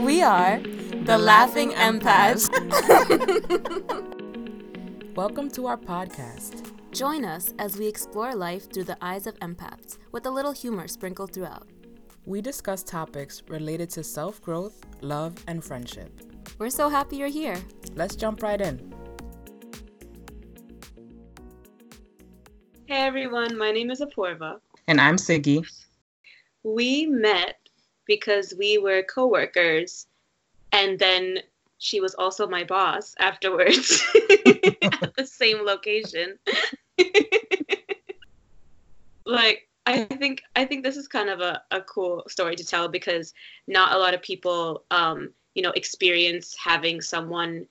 We are the Laughing Empaths. Welcome to our podcast. Join us as we explore life through the eyes of empaths with a little humor sprinkled throughout. We discuss topics related to self growth, love, and friendship. We're so happy you're here. Let's jump right in. Hey everyone, my name is Apoorva. And I'm Siggy. We met because we were coworkers, and then she was also my boss afterwards at the same location. like I think I think this is kind of a, a cool story to tell because not a lot of people um, you know experience having someone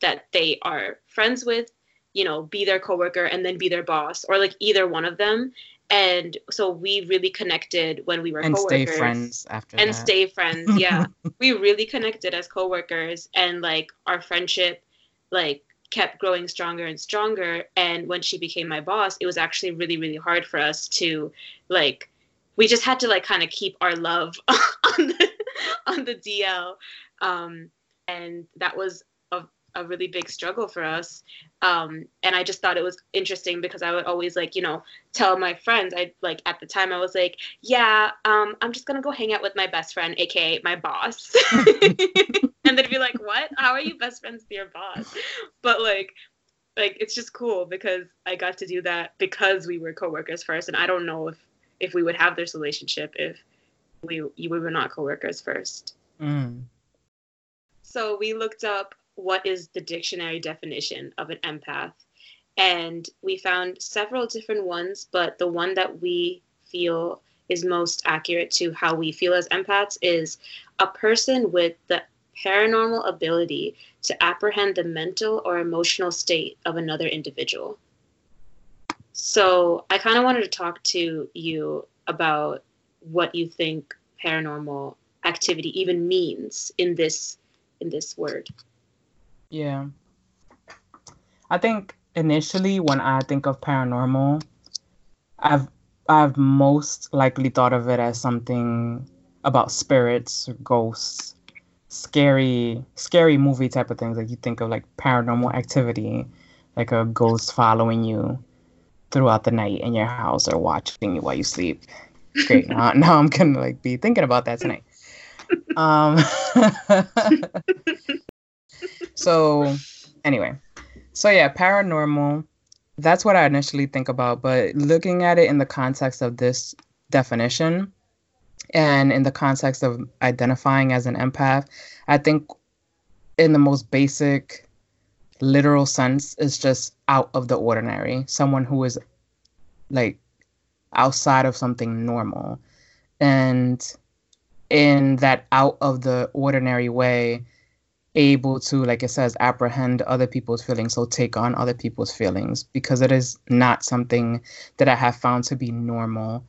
that they are friends with you know be their coworker and then be their boss or like either one of them and so we really connected when we were and coworkers. stay friends after and that. stay friends yeah. We really connected as coworkers and like our friendship like kept growing stronger and stronger. And when she became my boss it was actually really really hard for us to like we just had to like kind of keep our love on the on the DL um and that was a, a really big struggle for us. Um and I just thought it was interesting because I would always like you know tell my friends. I like at the time I was like yeah um I'm just gonna go hang out with my best friend aka my boss. And they'd be like what? How are you best friends with your boss? But like like it's just cool because I got to do that because we were coworkers first. And I don't know if if we would have this relationship if we we were not coworkers first. Mm. so we looked up what is the dictionary definition of an empath, and we found several different ones, but the one that we feel is most accurate to how we feel as empaths is a person with the paranormal ability to apprehend the mental or emotional state of another individual. So I kind of wanted to talk to you about what you think paranormal activity even means in this in this word. Yeah. I think initially when I think of paranormal, I've I've most likely thought of it as something about spirits, ghosts, scary scary movie type of things. Like you think of like paranormal activity, like a ghost following you throughout the night in your house or watching you while you sleep. Great. now, now I'm gonna like be thinking about that tonight. Um so anyway. So yeah paranormal that's what i initially think about but looking at it in the context of this definition and in the context of identifying as an empath i think in the most basic literal sense is just out of the ordinary. Someone who is like outside of something normal. And in that out of the ordinary way able to, like it says, apprehend other people's feelings, so take on other people's feelings, because it is not something that I have found to be normal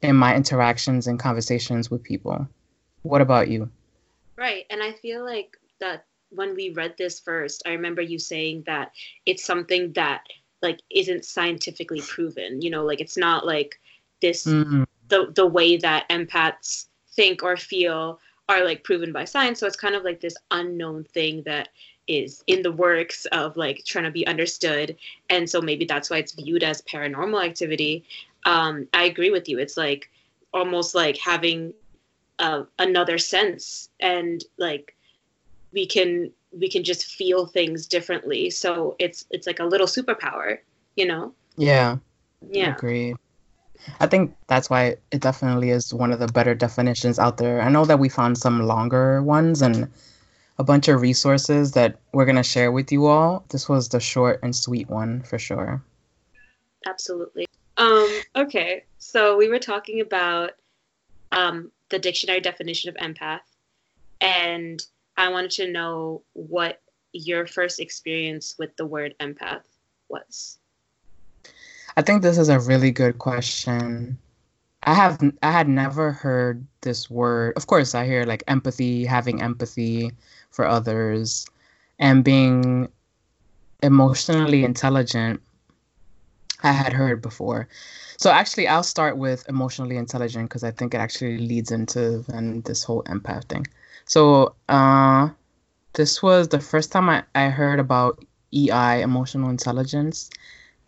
in my interactions and conversations with people. What about you? Right. And I feel like that when we read this first, I remember you saying that it's something that like isn't scientifically proven. You know, like it's not like this Mm, the the way that empaths think or feel are like proven by science. So it's kind of like this unknown thing that is in the works of like trying to be understood. And so maybe that's why it's viewed as paranormal activity. Um, I agree with you. It's like almost like having uh, another sense and like we can we can just feel things differently. So it's it's like a little superpower, you know? yeah, Yeah. agreed. I think that's why it definitely is one of the better definitions out there. I know that we found some longer ones and a bunch of resources that we're going to share with you all. This was the short and sweet one for sure. Absolutely. Um, okay, so we were talking about um, the dictionary definition of empath, and I wanted to know what your first experience with the word empath was. I think this is a really good question. I have I had never heard this word. Of course, I hear like empathy, having empathy for others, and being emotionally intelligent. I had heard before. So actually, I'll start with emotionally intelligent because I think it actually leads into and this whole empath thing. So uh, this was the first time I, I heard about EI, emotional intelligence,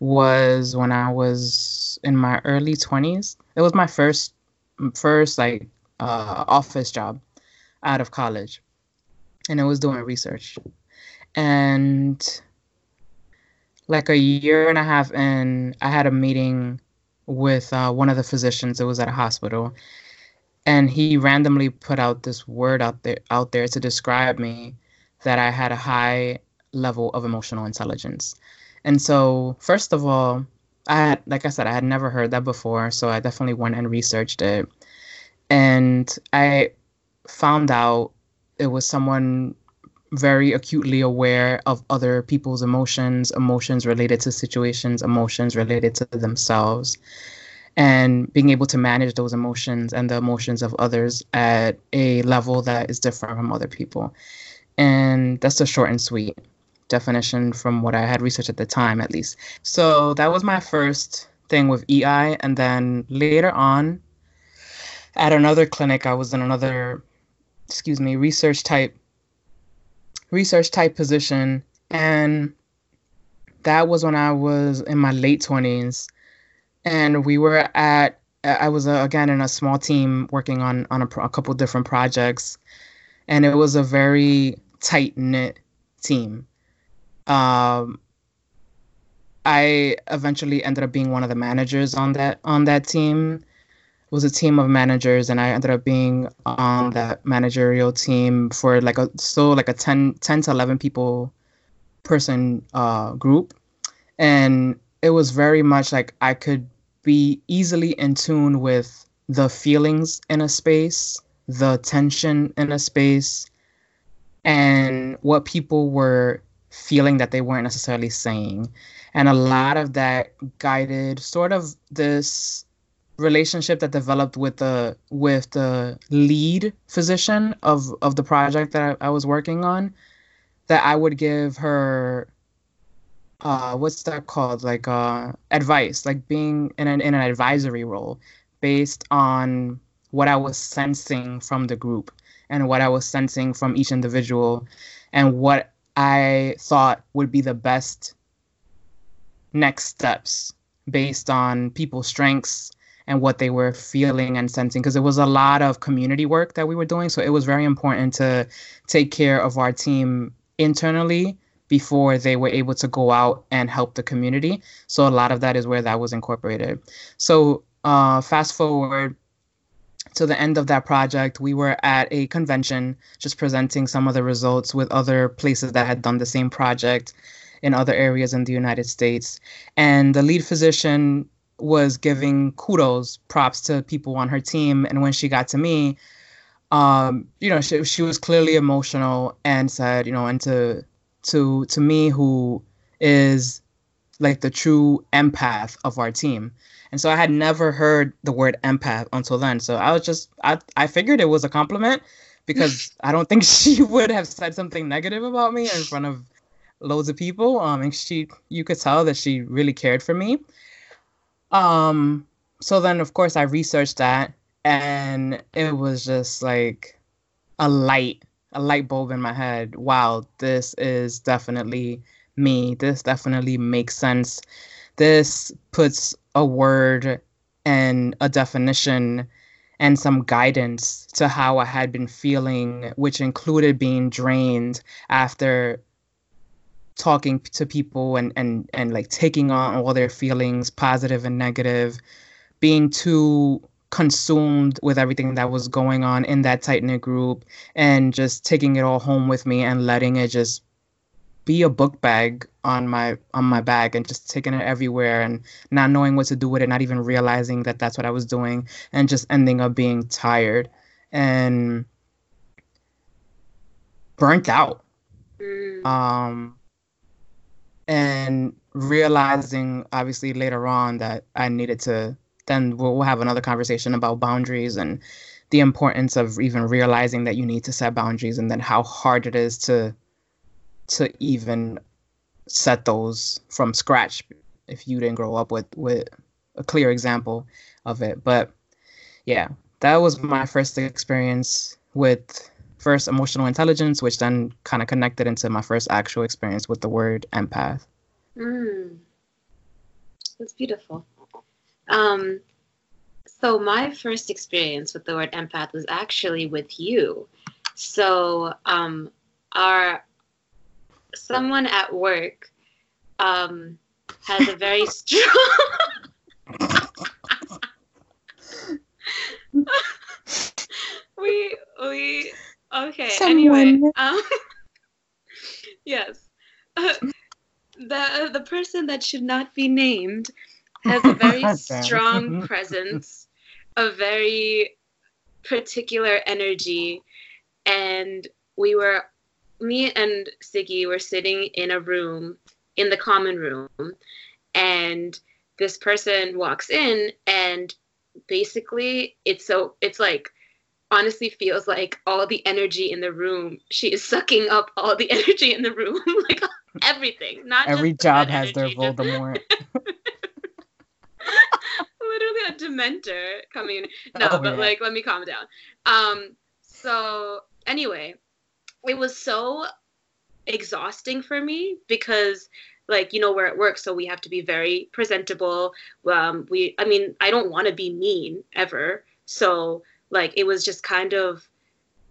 was when I was in my early 20s. It was my first first like uh, office job out of college, and it was doing research. And like a year and a half in, I had a meeting with uh, one of the physicians. It was at a hospital, and he randomly put out this word out there out there to describe me that I had a high level of emotional intelligence. And so, first of all, I had, like I said, I had never heard that before. So I definitely went and researched it. And I found out it was someone very acutely aware of other people's emotions, emotions related to situations, emotions related to themselves, and being able to manage those emotions and the emotions of others at a level that is different from other people. And that's the short and sweet definition from what I had researched at the time, at least. So that was my first thing with EI. And then later on, at another clinic, I was in another, excuse me, research type research type position. And that was when I was in my late 20s. And we were at, I was uh, again in a small team working on, on a, a couple different projects. And it was a very tight knit team. Um, I eventually ended up being one of the managers on that on that team. Was a team of managers and I ended up being on that managerial team for like a so like a 10, 10 to 11 people person uh, group. And it was very much like I could be easily in tune with the feelings in a space, the tension in a space, and what people were feeling that they weren't necessarily saying. And a lot of that guided sort of this relationship that developed with the with the lead physician of of the project that I, I was working on that I would give her uh what's that called like uh advice like being in an in an advisory role based on what I was sensing from the group and what I was sensing from each individual and what I thought would be the best next steps based on people's strengths and what they were feeling and sensing. Because it was a lot of community work that we were doing so it was very important to take care of our team internally before they were able to go out and help the community. So a lot of that is where that was incorporated. So uh, fast forward to the end of that project we were at a convention just presenting some of the results with other places that had done the same project in other areas in the united states and the lead physician was giving kudos, props to people on her team. And when she got to me, um, you know, she, she was clearly emotional and said, you know, and to to to me who is like the true empath of our team. And so I had never heard the word empath until then. So I was just I I figured it was a compliment because I don't think she would have said something negative about me in front of loads of people. Um, and she you could tell that she really cared for me. Um, so then of course I researched that and it was just like a light, a light bulb in my head. Wow, this is definitely me. This definitely makes sense. This puts a word and a definition and some guidance to how I had been feeling, which included being drained after talking to people and and and like taking on all their feelings positive and negative being too consumed with everything that was going on in that tight knit group and just taking it all home with me and letting it just be a book bag on my on my bag and just taking it everywhere and not knowing what to do with it not even realizing that that's what I was doing and just ending up being tired and burnt out mm. um and realizing obviously later on that I needed to then we'll have another conversation about boundaries and the importance of even realizing that you need to set boundaries and then how hard it is to to even set those from scratch if you didn't grow up with with a clear example of it. But yeah, that was my first experience with first emotional intelligence, which then kind of connected into my first actual experience with the word empath. Mm. That's beautiful. Um, so my first experience with the word empath was actually with you. So um, our someone at work um, has a very strong. we we okay. Someone. Anyway, um, yes, uh, the the person that should not be named has a very strong presence, a very particular energy, and we were me and Siggy were sitting in a room in the common room and this person walks in and basically it's so it's like honestly feels like all the energy in the room she is sucking up all the energy in the room like everything not every job has energy, their voldemort. Literally a dementor coming in. No oh, but yeah. like let me calm down. Um so anyway it was so exhausting for me because like you know we're at work so we have to be very presentable. Um we i mean i don't want to be mean ever. So like it was just kind of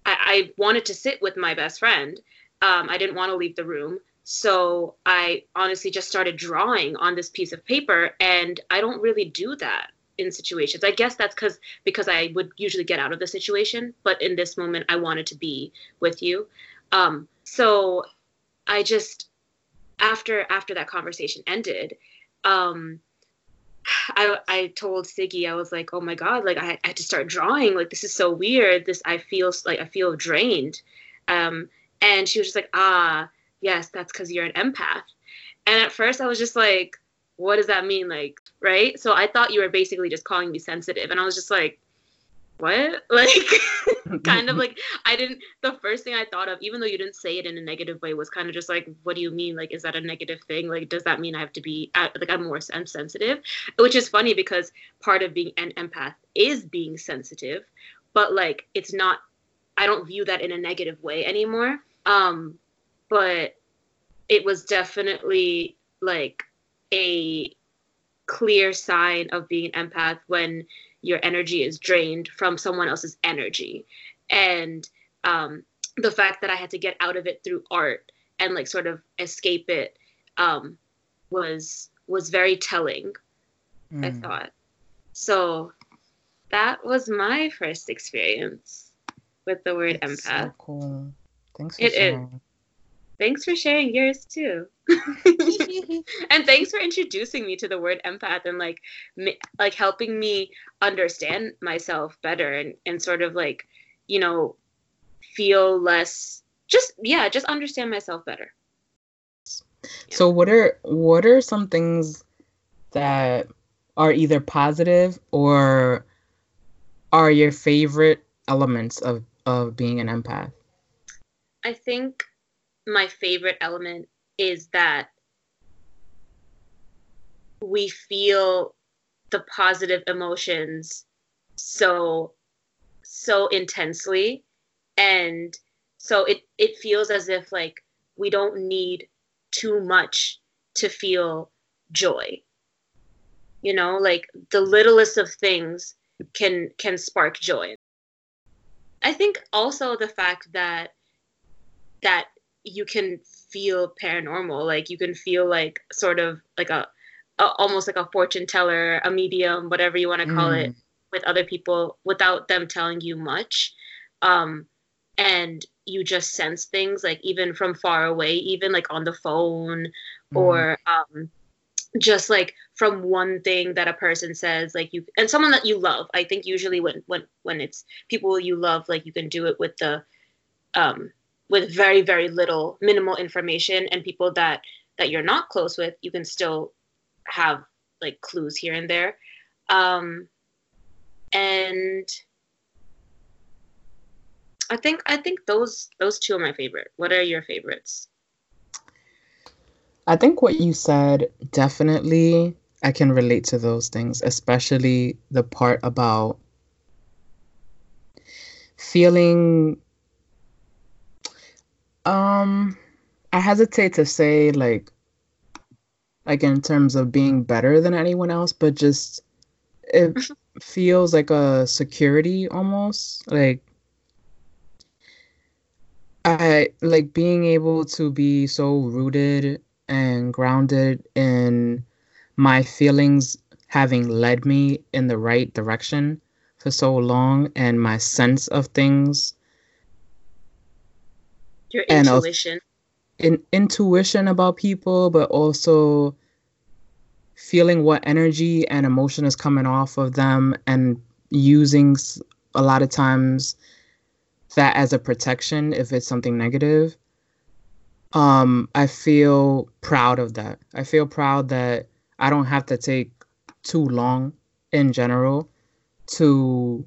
I, I wanted to sit with my best friend. Um i didn't want to leave the room. So i honestly just started drawing on this piece of paper and i don't really do that in situations i guess that's because because i would usually get out of the situation but in this moment i wanted to be with you um so i just after after that conversation ended, um, I I told Siggy I was like, oh my god, like I, I had to start drawing. Like this is so weird. This I feel like I feel drained. Um, and she was just like, ah, yes, that's because you're an empath. And at first I was just like, what does that mean? Like, right? So I thought you were basically just calling me sensitive, and I was just like, what? Like, kind of like, I didn't, the first thing I thought of, even though you didn't say it in a negative way, was kind of just like, what do you mean? Like, is that a negative thing? Like, does that mean I have to be, like, I'm more sensitive? Which is funny because part of being an empath is being sensitive, but like, it's not, I don't view that in a negative way anymore. Um, but it was definitely like a clear sign of being an empath when your energy is drained from someone else's energy and um, the fact that i had to get out of it through art and like sort of escape it um, was was very telling mm. i hmm. thought so that was my first experience with the word That's empath so cool thanks for it sharing. Is. Thanks for sharing yours too. and thanks for introducing me to the word empath and like like helping me understand myself better and and sort of like, you know, feel less just yeah, just understand myself better. So what are what are some things that are either positive or are your favorite elements of of being an empath? I think my favorite element is that we feel the positive emotions so so intensely. And so it it feels as if like we don't need too much to feel joy. You know like the littlest of things can can spark joy. I think also the fact that that you can feel paranormal like you can feel like sort of like a, a almost like a fortune teller a medium whatever you want to call mm. it with other people without them telling you much um and you just sense things like even from far away even like on the phone mm. or um just like from one thing that a person says like you and someone that you love i think usually when when when it's people you love like you can do it with the um with very very little minimal information and people that that you're not close with you can still have like clues here and there. Um and i think i think those those two are my favorite. What are your favorites? I think what you said definitely I can relate to those things, especially the part about feeling um I hesitate to say like like in terms of being better than anyone else, but just it feels like a security almost like I like being able to be so rooted and grounded in my feelings having led me in the right direction for so long and my sense of things your intuition. in, intuition about people but also feeling what energy and emotion is coming off of them and using a lot of times that as a protection if it's something negative. Um i feel proud of that. I feel proud that i don't have to take too long in general to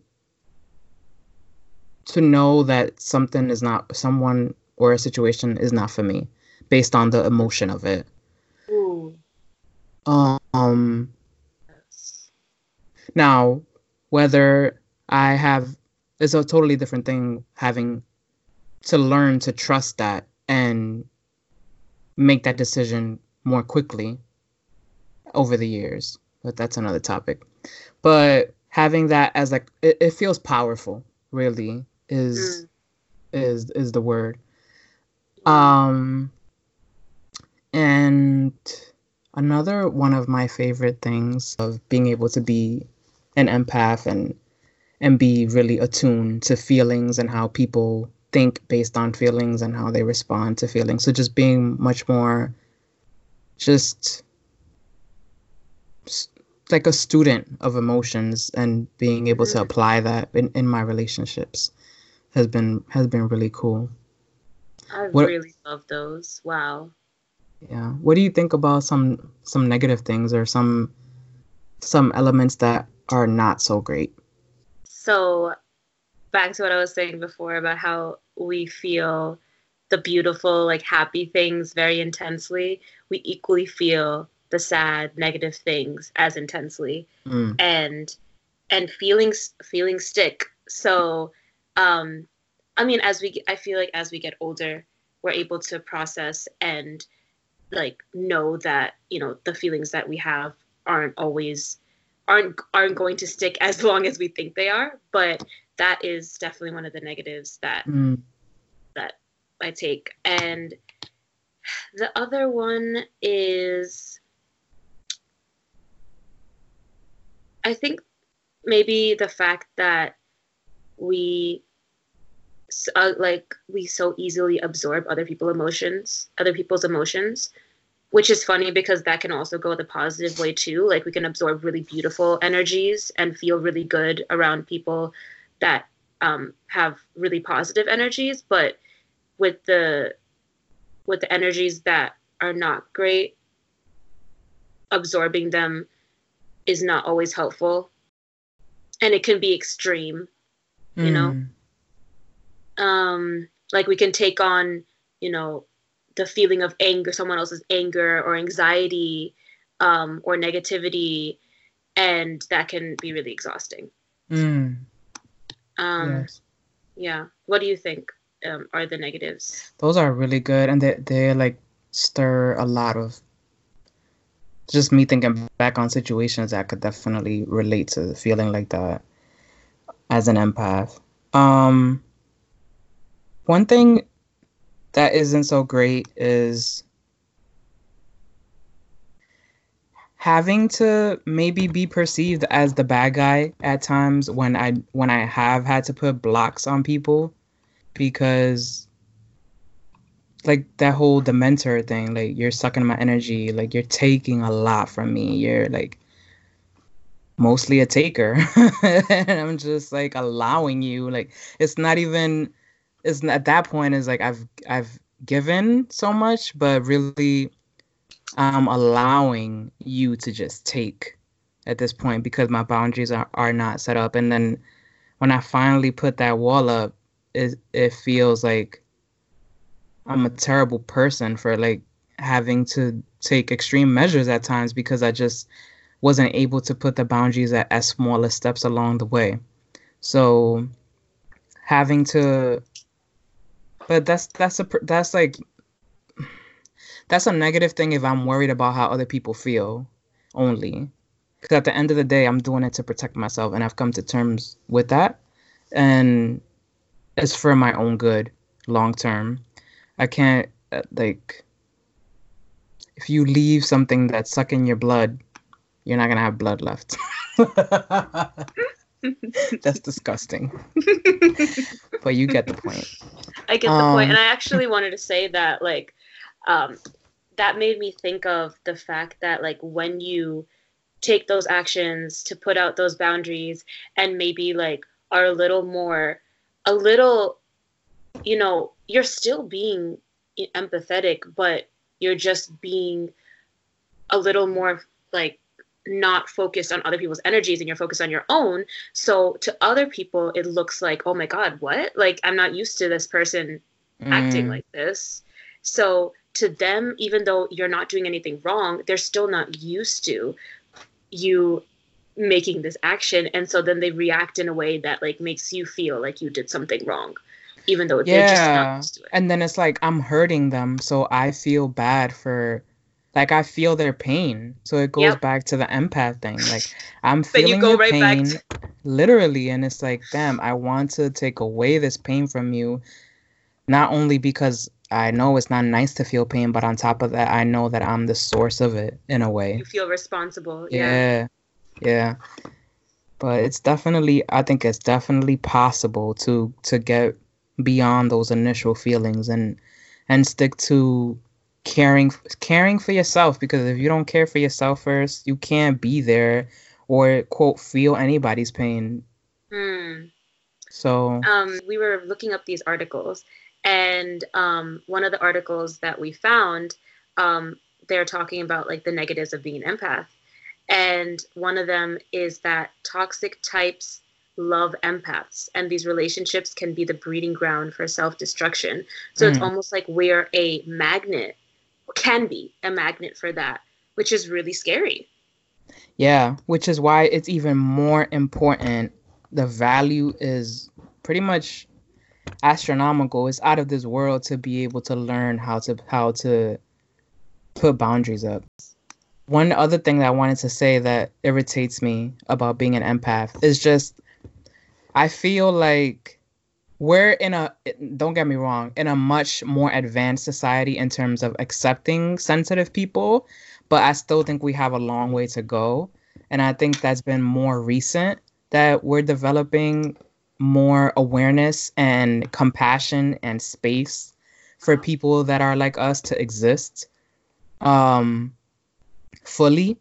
to know that something is not someone or a situation is not for me based on the emotion of it Ooh. um now whether i have it's a totally different thing having to learn to trust that and make that decision more quickly over the years but that's another topic but having that as like it, it feels powerful really is mm. is is the word um and another one of my favorite things of being able to be an empath and and be really attuned to feelings and how people think based on feelings and how they respond to feelings. So just being much more just like a student of emotions and being able to apply that in, in my relationships has been has been really cool. I what, really love those. Wow. Yeah. What do you think about some some negative things or some some elements that are not so great? So, back to what I was saying before about how we feel the beautiful, like happy things very intensely, we equally feel the sad, negative things as intensely. Mm. And and feelings feelings stick. So um I mean as we I feel like as we get older, we're able to process and like know that, you know, the feelings that we have aren't always aren't aren't going to stick as long as we think they are. But that is definitely one of the negatives that mm. that I take. And the other one is I think maybe the fact that we uh, like we so easily absorb other people's emotions, other people's emotions, which is funny because that can also go the positive way too. Like we can absorb really beautiful energies and feel really good around people that um, have really positive energies but with the with the energies that are not great absorbing them is not always helpful. And it can be extreme you mm. know um like we can take on you know the feeling of anger, someone else's anger or anxiety um, or negativity, and that can be really exhausting. Mm. Um, yes. Yeah. What do you think um, are the negatives? Those are really good, and they they like stir a lot of. Just me thinking back on situations that could definitely relate to feeling like that as an empath. Um, one thing that isn't so great is having to maybe be perceived as the bad guy at times when I when I have had to put blocks on people because like that whole dementor thing like you're sucking my energy like you're taking a lot from me you're like mostly a taker. And i'm just like allowing you like it's not even is at that point is like I've I've given so much, but really I'm allowing you to just take at this point because my boundaries are, are not set up. And then when I finally put that wall up, it it feels like I'm a terrible person for like having to take extreme measures at times because I just wasn't able to put the boundaries at as small as steps along the way. So having to but that's that's a that's like that's a negative thing if I'm worried about how other people feel only. Because at the end of the day, I'm doing it to protect myself, and I've come to terms with that, and it's for my own good, long term. I can't uh, like if you leave something that's sucking your blood, you're not gonna have blood left. That's disgusting. but you get the point. I get the um, point. And I actually wanted to say that, like, um, that made me think of the fact that, like, when you take those actions to put out those boundaries and maybe, like, are a little more, a little, you know, you're still being empathetic, but you're just being a little more, like, not focused on other people's energies and you're focused on your own. So to other people, it looks like, oh my God, what? Like, I'm not used to this person mm. acting like this. So to them, even though you're not doing anything wrong, they're still not used to you making this action. And so then they react in a way that like makes you feel like you did something wrong. Even though yeah. they're just not used to it. And then it's like I'm hurting them, so I feel bad for like I feel their pain. So it goes yep. back to the empath thing. Like I'm feeling your right pain to- literally and it's like, damn, I want to take away this pain from you. Not only because I know it's not nice to feel pain, but on top of that, I know that I'm the source of it in a way. You feel responsible. Yeah. Yeah. yeah. But it's definitely I think it's definitely possible to to get beyond those initial feelings and and stick to caring caring for yourself because if you don't care for yourself first, you can't be there or quote feel anybody's pain. Hmm. So um, we were looking up these articles, and um, one of the articles that we found, um, they're talking about like the negatives of being an empath, and one of them is that toxic types love empaths and these relationships can be the breeding ground for self-destruction so mm. it's hmm. almost like we're a magnet can be a magnet for that, which is really scary. Yeah, which is why it's even more important. The value is pretty much astronomical. It's out of this world to be able to learn how to how to put boundaries up. One other thing that I wanted to say that irritates me about being an empath is just I feel like we're in a don't get me wrong in a much more advanced society in terms of accepting sensitive people but i still think we have a long way to go. And i think that's been more recent that we're developing more awareness and compassion and space for people that are like us to exist um fully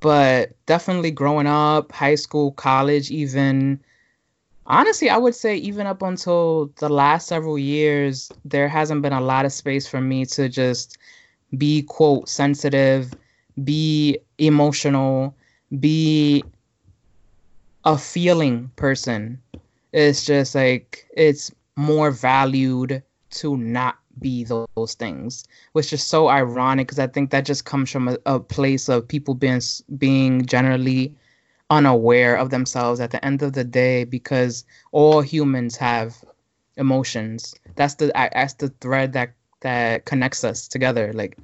but definitely growing up high school college even honestly, I would say even up until the last several years, there hasn't been a lot of space for me to just be quote sensitive, be emotional, be a feeling person. It's just like it's more valued to not be those things, which is so ironic because I think that just comes from a, a place of people being being generally unaware of themselves at the end of the day because all humans have emotions. That's the that's the thread that that connects us together. Like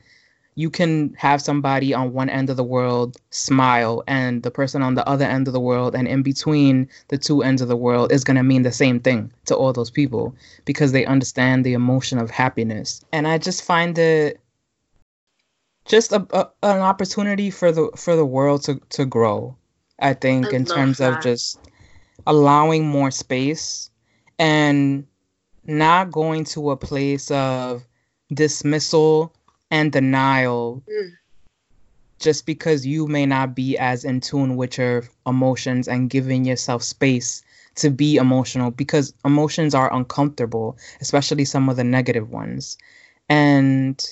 you can have somebody on one end of the world smile and the person on the other end of the world and in between the two ends of the world is going to mean the same thing to all those people because they understand the emotion of happiness. And i just find it just a, a, an opportunity for the for the world to to grow I think, I in terms that. of just allowing more space and not going to a place of dismissal and denial mm. just because you may not be as in tune with your emotions and giving yourself space to be emotional because emotions are uncomfortable, especially some of the negative ones. And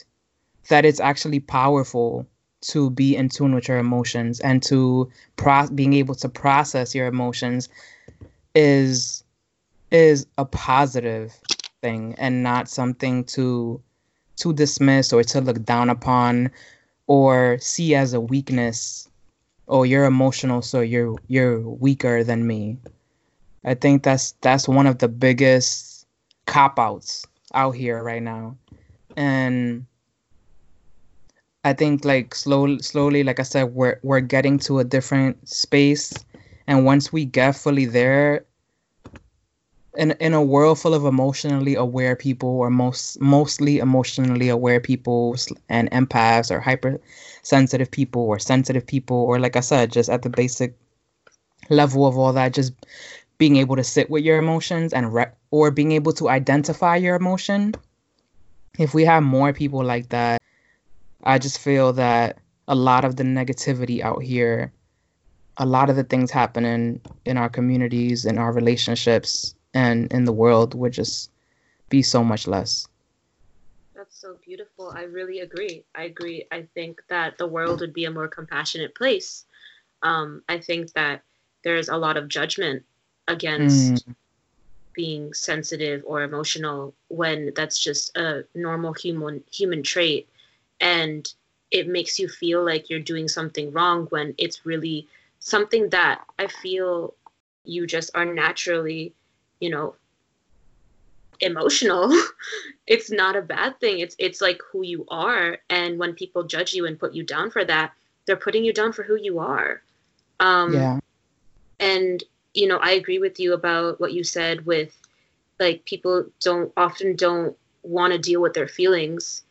that it's actually powerful to be in tune with your emotions and to pro- being able to process your emotions is is a positive thing and not something to to dismiss or to look down upon or see as a weakness. Oh you're emotional so you're you're weaker than me. I think that's that's one of the biggest cop outs out here right now. And i think like slowly slowly like i said we're we're getting to a different space. And once we get fully there in in a world full of emotionally aware people or most mostly emotionally aware people and empaths or hypersensitive people or sensitive people or like I said just at the basic level of all that just being able to sit with your emotions and re- or being able to identify your emotion. If we have more people like that I just feel that a lot of the negativity out here a lot of the things happening in our communities in our relationships and in the world would just be so much less. That's so beautiful. I really agree. I agree. I think that the world would be a more compassionate place. Um, I think that there's a lot of judgment against mm. being sensitive or emotional when that's just a normal human human trait, and it makes you feel like you're doing something wrong when it's really something that I feel you just are naturally you know emotional. It's not a bad thing. It's it's like who you are. And when people judge you and put you down for that they're putting you down for who you are. Um yeah. and you know i agree with you about what you said with like people don't often don't want to deal with their feelings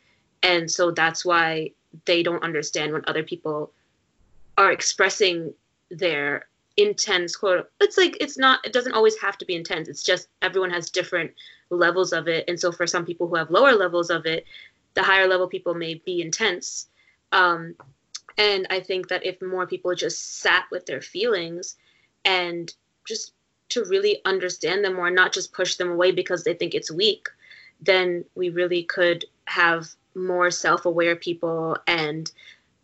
and so that's why they don't understand when other people are expressing their intense quote it's like it's not it doesn't always have to be intense. It's just everyone has different levels of it. And so for some people who have lower levels of it the higher level people may be intense. Um, and i think that if more people just sat with their feelings and just to really understand them more not just push them away because they think it's weak then we really could have more self-aware people and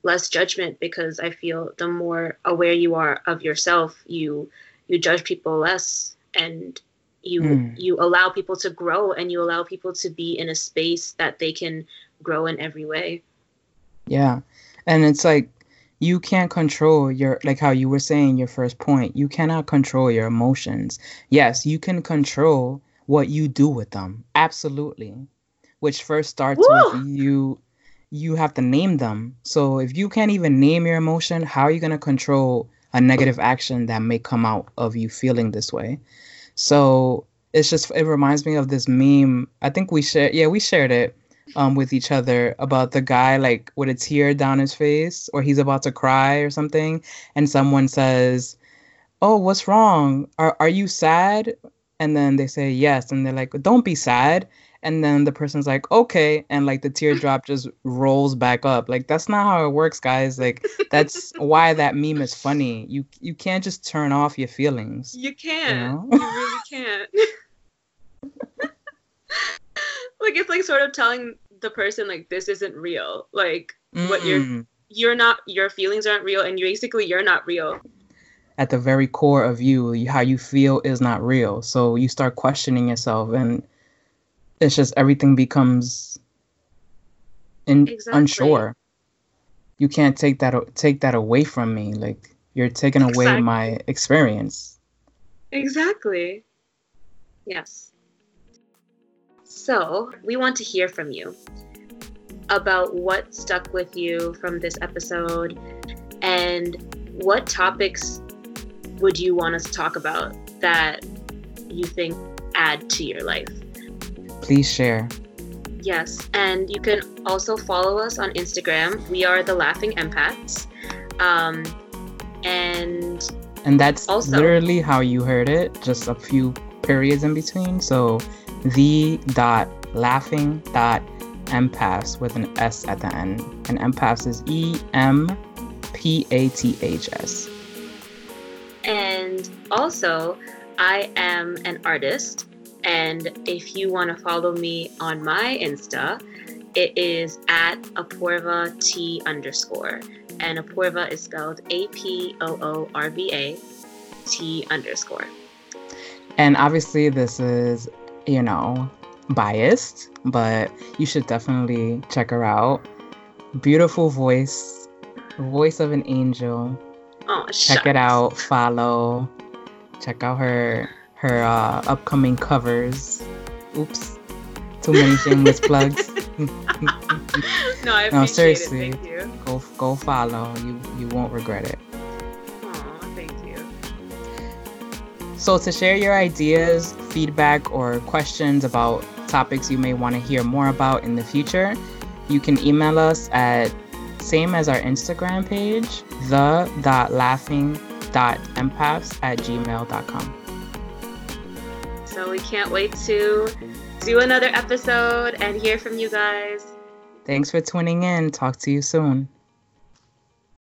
less judgment because I feel the more aware you are of yourself, you you judge people less and you mm. you allow people to grow and you allow people to be in a space that they can grow in every way. Yeah. And it's like you can't control your like how you were saying your first point. You cannot control your emotions. Yes, you can control what you do with them. Absolutely. Which first starts Woo! with you you have to name them. So if you can't even name your emotion, how are you going to control a negative action that may come out of you feeling this way? So it's just it reminds me of this meme. I think we shared yeah, we shared it um with each other about the guy like with a tear down his face or he's about to cry or something and someone says, "Oh, what's wrong? Are are you sad?" And then they say yes and they're like, "Don't be sad." And then the person's like okay and like the teardrop just rolls back up. Like that's not how it works guys. Like that's why that meme is funny. You you can't just turn off your feelings you can't. You, know? you really can't. Like it's like sort of telling the person like this isn't real. Like mm. what you're you're not your feelings aren't real and you basically you're not real. At the very core of you how you feel is not real. So you start questioning yourself and it's just everything becomes in, exactly. unsure. You can't take that take that away from me. Like you're taking exactly. away my experience. Exactly. Yes. So, we want to hear from you about what stuck with you from this episode and what topics would you want us to talk about that you think add to your life please share. Yes, and you can also follow us on Instagram. We are the Laughing Empaths. Um, and and that's also, literally how you heard it, just a few periods in between. So the dot laughing dot empaths with an S at the end. And empaths is E M P A T H S. And also, I am an artist and if you want to follow me on my Insta, it is at Apoorva T underscore. And Apoorva is spelled A P O O R V A T underscore. And obviously, this is, you know, biased, but you should definitely check her out. beautiful voice, voice of an angel. Oh, Check it out. Follow. Check out her her uh, upcoming covers. Oops, too many shameless plugs. no, I appreciate No, seriously. it. Thank you. go go follow. You you won't regret it. Thank you. So to share your ideas, feedback, or questions about topics you may want to hear more about in the future, you can email us at same as our Instagram page, the laughing empaths at gmail.com. So we can't wait to do another episode and hear from you guys. Thanks for tuning in. Talk to you soon.